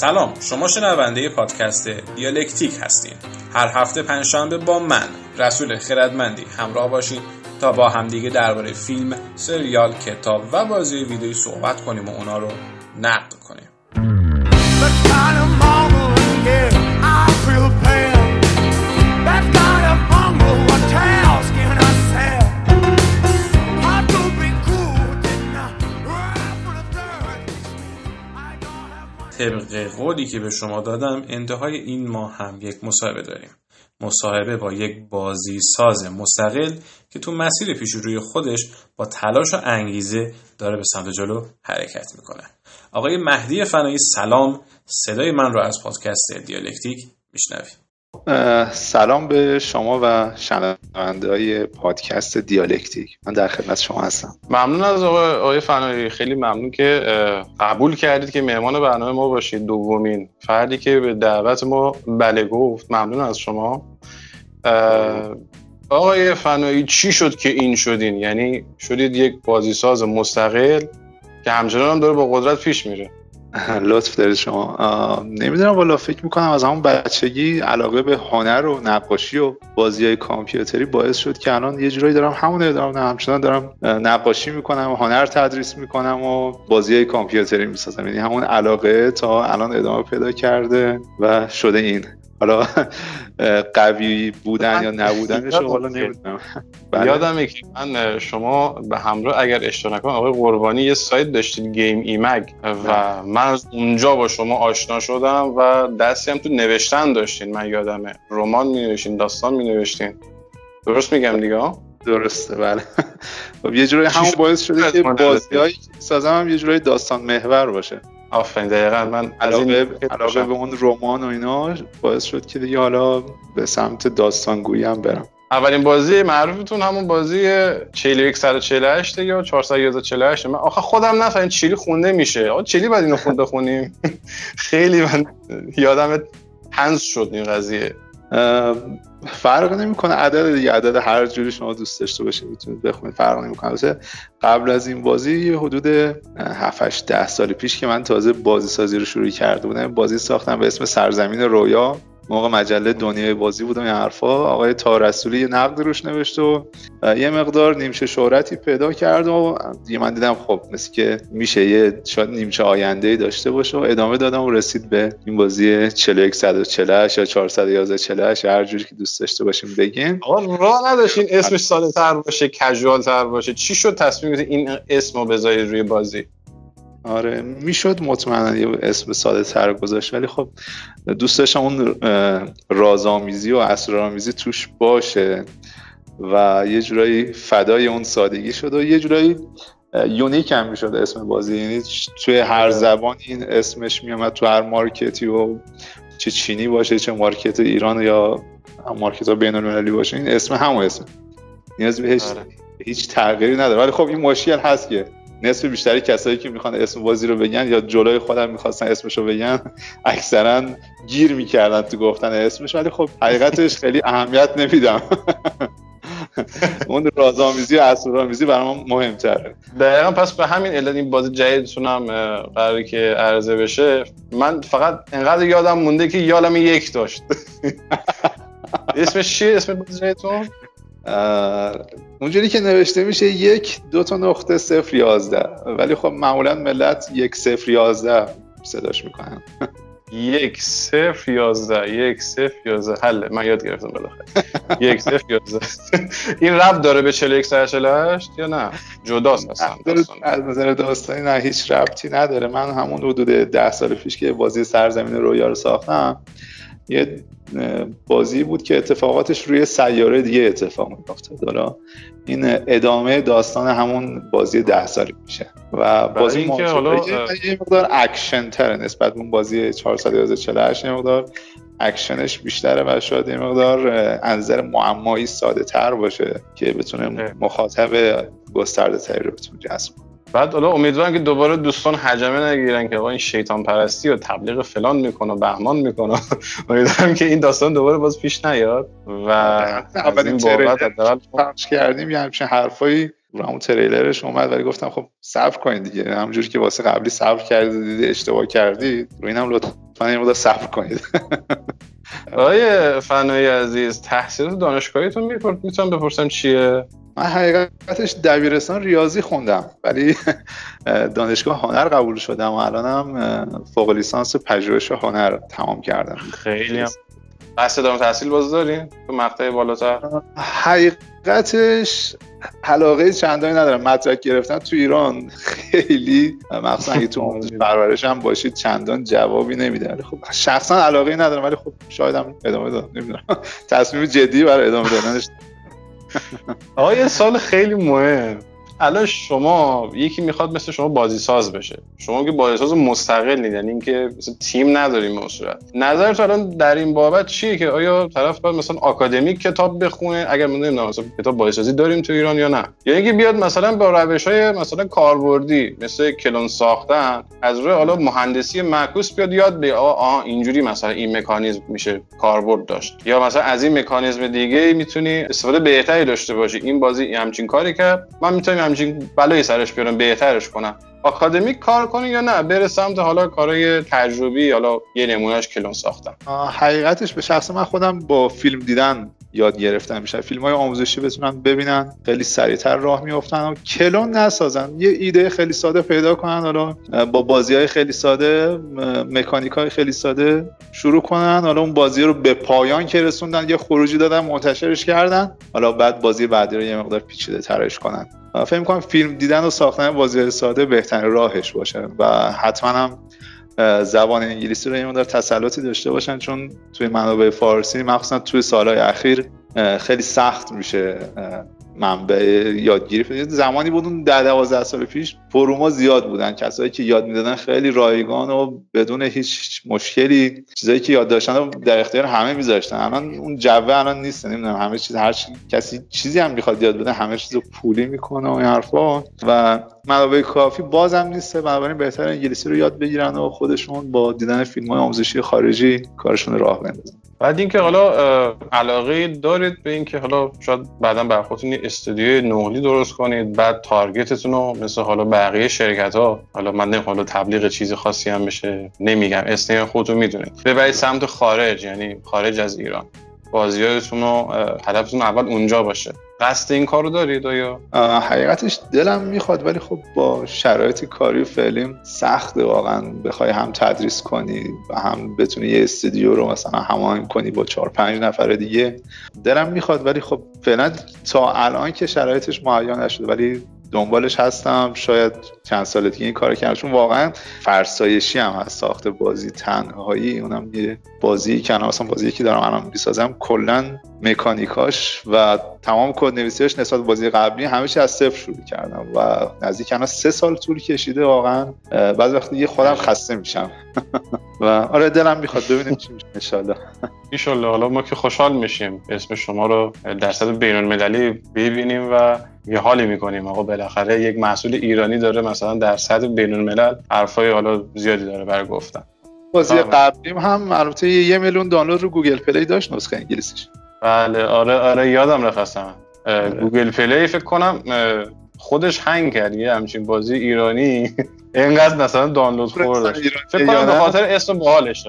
سلام شما شنونده پادکست دیالکتیک هستین. هر هفته پنجشنبه با من رسول خردمندی همراه باشین تا با همدیگه درباره فیلم سریال کتاب و بازی ویدیویی صحبت کنیم و اونا رو نقد کنیم. قولی که به شما دادم انتهای این ماه هم یک مصاحبه داریم. مصاحبه با یک بازی ساز مستقل که تو مسیر پیشروی خودش با تلاش و انگیزه داره به سمت جلو حرکت می‌کنه. آقای مهدی فنایی سلام. صدای من رو از پادکست دیالکتیک میشنوید. سلام به شما و شنونده های پادکست دیالکتیک. من در خدمت شما هستم. ممنون از آقای, آقای فنایی. خیلی ممنون که قبول کردید که مهمان برنامه ما باشید دومین. فردی که به دعوت ما بله گفت. ممنون از شما. آقای فنایی چی شد که این شدین؟ یعنی شدید یک بازیساز مستقل که همچنان داره با قدرت پیش میره. لطف دارید شما. نمی‌دونم والا فکر می‌کنم از همون بچگی علاقه به هنر و نقاشی و بازی های کامپیوتری باعث شد که الان یه جورایی دارم همون ادامه همچنان دارم نقاشی می‌کنم و هنر تدریس می‌کنم و بازی های کامپیوتری می‌سازم. یعنی همون علاقه تا الان ادامه پیدا کرده و شده این. حالا قوی بودن یا نبودنش حالا نمی‌دونم. بله. یادمه که من شما به همراه اگر اشتباه نکنم آقای قربانی یه سایت داشتید گیم ایمگ و من از اونجا با شما آشنا شدم و دستی هم تو نوشتن داشتین من یادمه. رمان می نوشتین داستان می نوشتین درست میگم دیگه؟ درسته بله. خب یه جورایی همون باعث شده که بازی سازم هم یه جورایی داستان محور باشه. آفرین دقیقا. من علاقه, علاقه به اون رمان و اینا باعث شد که دیگه حالا به سمت داستانگویی هم برم. اولین بازی معروفتون همون بازی 4148 یا 448 من آخه خودم نفهمیدم چیلی خونده میشه. آقا چیلی بعد اینو خونده خونیم؟ خیلی من یادم تنز شد این قضیه. فرق نمی‌کنه. عدد دیگه عدد هر جوری شما دوست داشته باشید می‌تونید بخونید فرق نمی‌کنه. قبل از این بازی حدود 7 8 10 سال پیش که من تازه بازی سازی رو شروع کرده بودم. بازی ساختم به اسم سرزمین رویا. موقع مجله دنیای بازی بودم این حرفا آقای تارسولی یه نقد روش نوشت و یه مقدار نیمچه شهرتی پیدا کرد و دیگه من دیدم خب مثل که میشه یه شاید نیمچه آینده داشته باشه و ادامه دادم و رسید به این بازی 4148 یا 411 48 هر جوری که دوست داشته باشیم بگیم. آقا راه نداشتین اسمش ساده تر باشه کژوال تر باشه. چی شد تصمیم این اسمو بذارید روی بازی؟ آره می‌شد مطمئنا یه اسم ساده تر گذاشت ولی خب دوست داشتم اون رازآمیزی و اسرارآمیزی توش باشه و یه جورایی فدای اون سادگی شد و یه جورایی یونیک هم می‌شد اسم بازی یعنی توی هر آره. زبان این اسمش میامد تو هر مارکتی و چه چینی باشه چه مارکت ایران یا مارکت ها بین المللی باشه این اسم همون اسم نیاز به هیچ, آره. هیچ تغییری نداره ولی خب این مشکل هست که نصف بیشتری کسایی که می‌خوان اسم بازی رو بگن یا جلوی خودم می‌خواستن اسمش رو بگن اکثرا گیر می‌کردن تو گفتن اسمش. ولی خب حقیقتش خیلی اهمیت نمیدم. اون رازآمیزی و اسرارآمیزی برام مهمتره. دقیقا پس به همین علت این بازی جدیدتون هم قراره که عرضه بشه. من فقط انقدر یادم مونده که یادم یک داشت. اسمش چیه؟ اسم بازی جدیدتون؟ اونجوری که نوشته میشه یک دو تا نقطه صفر یازده. ولی خب معمولا ملت یک صفر یازده صداش می‌کنن یک صفر یازده. یک صفر یازده. حله من یاد گرفتم بالاخره. یک صفر یازده. این رب داره به 41 48 یا نه؟ جداست اصلا از نظر داستانی نه هیچ ربطی نداره. من همون حدود ده سال پیش که بازی سرزمین رویا رو ساختم یه بازی بود که اتفاقاتش روی سیاره دیگه اتفاق میفته حالا این ادامه داستان همون بازی ده سالی میشه و بازی حالا یه مقدار اکشن تره نسبت به اون بازی 448 یه مقدار اکشنش بیشتره و شاید یه مقدار انظر معمایی ساده تر باشه که بتونه مخاطب گسترده تری رو بتونه جذب بعد حالا امیدوارم که دوباره دوستان حجمه نگیرن که آقا این شیطان پرستی و تبلیغ فلان می‌کنه و بهمان می‌کنه. امیدوارم که این داستان دوباره باز پیش نیاد و اولین بابت پخش کردیم یه همچین حرفایی رو همون تریلرش اومد ولی گفتم خب صبر کنید دیگه. همونجوری که واسه قبلی صبر کردید دیدی اشتباه کردید رو اینم لطفا یه مدت صبر کنید. آقای فنایی عزیز تحصیلات دانشگاهیتون می‌تونم بپرسم چیه؟ من حقیقتش دبیرستان ریاضی خوندم ولی دانشگاه هنر قبول شدم و الانم فوق لیسانس پژوهش هنر تمام کردم. خیلی هم. قصد ادامه تحصیل باز دارین تو مقطع بالاتر. حقیقتش علاقه چندانی ندارم. مدرک گرفتن تو ایران خیلی مخصوصا اگه تو آموزش پرورش هم باشید چندان جوابی نمیده ولی خب شخصا علاقه ندارم ولی خب شاید هم ادامه دادم نمی‌دونم. تصمیم جدی برای ادامه دادنش. آقا یه سال خیلی مهم. الان شما یکی می‌خواد مثل شما بازی ساز بشه. شما که بازی ساز مستقل نیدن یعنی اینکه مثلا تیم نداریم به صورت. نظرت الان در این بابت چیه که آیا طرف باید مثلا آکادمیک کتاب بخونه؟ اگر من نمی‌دونم مثلا کتاب بازی سازی داریم تو ایران یا نه. یا اینکه بیاد مثلا با روش های مثلا کاربردی مثل کلون ساختن از روی حالا مهندسی معکوس بیاد یاد به آها اینجوری مثلا این مکانیزم میشه کاربرد داشت. یا مثلا از این مکانیزم دیگه می‌تونی استفاده بهتری داشته باشی. این بازی همچین کاری کرد. من می‌تونم همچین بلایی سرش بیارم بهترش کنم. آکادمیک کار کنه یا نه؟ بره سمت حالا کارهای تجربی حالا یه نمونهش کلون ساختم. حقیقتش به شخص من خودم با فیلم دیدن یاد گرفتن میشه فیلم های آموزشی بتونن ببینن خیلی سریعتر راه میافتن و کلون نسازن. یه ایده خیلی ساده پیدا کنن حالا با بازی های خیلی ساده مکانیک های خیلی ساده شروع کنن. حالا اون بازی رو به پایان که رسوندن یه خروجی دادن منتشرش کردن. حالا بعد بازی بعدی رو یه مقدار پیچیده ترش کنن. فکر کنم فیلم دیدن و ساختن بازی ساده بهترین راهش باشه و حتما هم زبان انگلیسی رو یه مقدار تسلطی داشته باشن چون توی منابع فارسی مخصوصا توی سالهای اخیر خیلی سخت میشه منبع یادگیری زمانی بود اون ده دوازده سال پیش فروما زیاد بودن. کسایی که یاد می‌دادن خیلی رایگان و بدون هیچ مشکلی چیزایی که یاد داشتن در اختیار همه میذاشتن. الان اون جوه الان نیست نمی‌دونم. همه چیز هر چی... کسی چیزی هم می‌خواد یاد بده همه چیز رو پولی می‌کنه و این حرفا. و منابع کافی بازم نیست. بنابراین بهتر انگلیسی رو یاد بگیرن و خودشون با دیدن فیلم های آموزشی خارجی کارشون راه بندازن. بعد اینکه حالا علاقه دارید به اینکه حالا شاید بعدا بر خودتون استودیوی نقلی درست کنید بعد تارگتتون رو مثل حالا بقیه شرکت ها حالا من نمی‌خوام حالا تبلیغ چیز خاصی هم بشه نمیگم اسم خودتون می‌دونید. ببرید سمت خارج یعنی خارج از ایران. بازیاتون رو هدفتون اول اونجا باشه. قصد این کارو دارید یا حقیقتش دلم می‌خواد ولی خب با شرایط کاری فعلیم سخته واقعا. بخوای هم تدریس کنی و هم بتونی یه استودیو رو مثلا هماهنگ کنی با چهار پنج نفر دیگه. دلم می‌خواد ولی خب فعلا تا الان که شرایطش مهیا نشده ولی دنبالش هستم. شاید چند سال دیگه این کار کردم. چون واقعا فرسایشی هم هست. ساخت بازی تنهایی. اونم یه بازی که اصلا بازی که دارم الان می‌سازم. کلا مکانیکاش و تمام کد نویسیش نسبت بازی قبلی همه از صفر شروع کردم و نزدیک الان سه سال طول کشیده واقعا. بعض وقتی یه خودم خسته میشم. و آره دلم می‌خواد ببینیم چی میشه انشالله انشالله حالا ما که خوشحال میشیم. اسم شما رو در سطح بین المللی ببینیم و یه حالی می‌کنیم. آقا بالاخره یک محصول ایرانی داره مثلا در سطح بین الملل حرفای حالا زیادی داره برای گفتن. بازی قبلیم هم البته یه میلیون دانلود رو گوگل پلی داشت نسخه انگلیسیش. بله آره آره یادم رفت گوگل پلی فکر کنم خودش هنگ کرد یه همچین بازی ایرانی. اینقدر مثلا دانلود خورد فکر کنم به خاطر اسم باحالش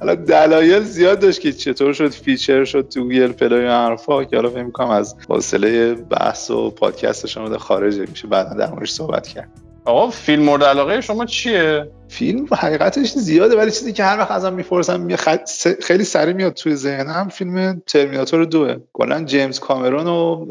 حالا دلایل زیاد داشت که چطور شد feature شد تو گوگل پلی و حرفا. که حالا فکر می‌کنم از فاصله بحث و پادکست شما خارج میشه. بعدا در موردش صحبت کرد. آقا فیلم مورد علاقه شما چیه؟ فیلم حقیقتش زیاده ولی چیزی که هر وقت ازم می‌پرسم خیلی سریع میاد توی ذهنم فیلم ترمیناتور دوه. کلا جیمز کامرون و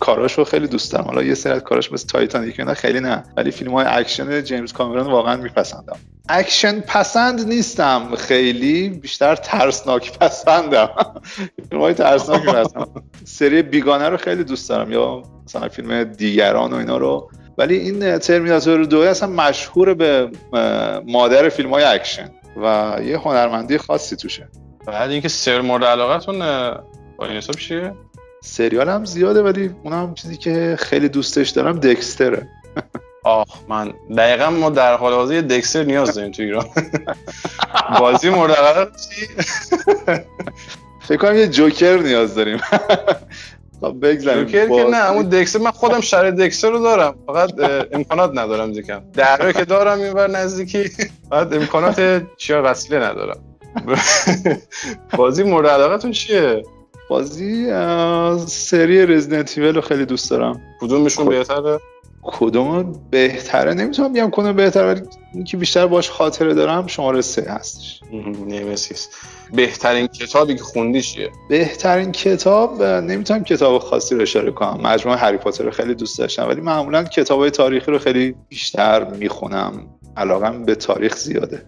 کاراشو خیلی دوست دارم. حالا یه سری کاراش مثل تایتانیک اینا خیلی نه ولی فیلم های اکشن جیمز کامرون واقعا میپسندم. اکشن پسند نیستم خیلی بیشتر ترسناک پسندم. فیلم های ترسناک میپسندم. سری بیگانه رو خیلی دوست دارم. یا مثلا فیلم دیگران و اینا رو ولی این ترمیناتور دو اصلا مشهور به مادر فیلم های اکشن و یه هنرمندی خاصی توشه بعد اینکه سریال مورد علاقتون با این حساب چیه؟ سریال هم زیاده ولی اونم چیزی که خیلی دوستش دارم دکستره آخ من دقیقا ما در حال حاضر دکستر نیاز داریم تو ایران بازی مورد علاقه چی؟ فکر کنم یه جوکر نیاز داریم بگذاریم. که نه اون دکسر من خودم شر دکسر رو دارم. فقط امکانات ندارم دیگه. در که دارم اینور نزدیکی. بعد امکانات چیا وسیله ندارم. بازی مورد علاقتون چیه؟ بازی سری رزیدنت رو خیلی دوست دارم. کدومشون بهتره؟ کدوم بهتره؟ نمی‌تونم بگم کدوم بهتره ولی اینکه بیشتر باش خاطره دارم شماره سه هستش. نیمسیس بهترین کتابی که خوندی چیه؟ بهترین کتاب نمی‌تونم کتاب خاصی رو اشاره کنم. مجموعه هری پاتر رو خیلی دوست داشتم ولی معمولا کتاب های تاریخی رو خیلی بیشتر می‌خونم. علاقم به تاریخ زیاده.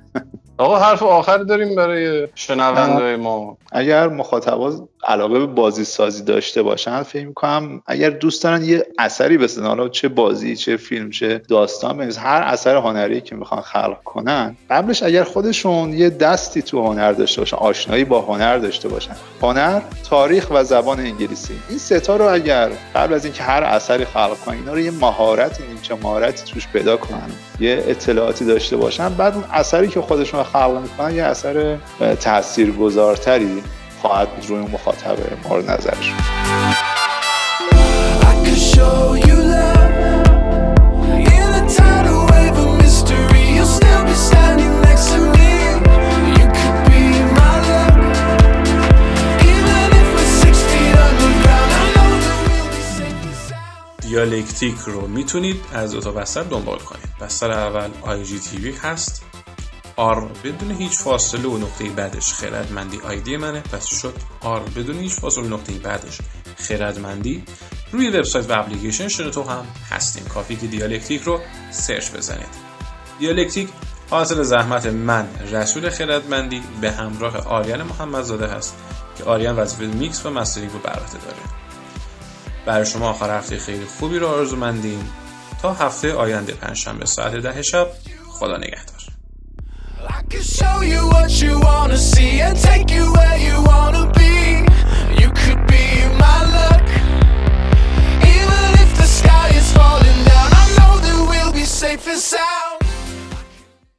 آقا حرف آخر داریم برای شنونده ما. اگر مخاطبا علاقه به بازی سازی داشته باشن فکر می‌کنم اگر دوست دارن یه اثری بسازن حالا چه بازی چه فیلم چه داستان بنویسن هر اثر هنری که می‌خوان خلق کنن. قبلش اگر خودشون یه دستی تو هنر داشته باشن آشنایی با هنر داشته باشن. هنر تاریخ و زبان انگلیسی. این ستا رو اگر قبل از اینکه هر اثری خلق کنن اینا رو یه مهارت چه مهارتی توش پیدا کنن یه اطلاعاتی داشته باشن بعد اون اثری که خودشون خلق می‌کنن یه اثر تاثیرگذارتری خواهد بود روی مخاطب مورد نظرش دیالکتیک رو می‌تونید از دو تا بستر دنبال کنید. بستر اول آی جی تیوی هست. R بدون هیچ فاصله و نقطه بعدش خردمندی ID منه. پس شد R بدون هیچ فاصله نقطه بعدش خردمندی. روی وبسایت و اپلیکیشن شنوتو هم هستیم. کافیه که دیالکتیک رو search بزنید. دیالکتیک حاصل زحمت من رسول خردمندی به همراه آریان محمدزاده هست که آریان وظیفه میکس و mastering رو بر داره. برای شما آخر هفته خیلی خوبی رو آرزومندیم تا هفته آینده پنجشنبه ساعت ده شب. خدا نگهدار. Can show you what you wanna see and take you where you wanna be. You could be my luck. Even if the sky is falling down, I know that we'll be safe and sound.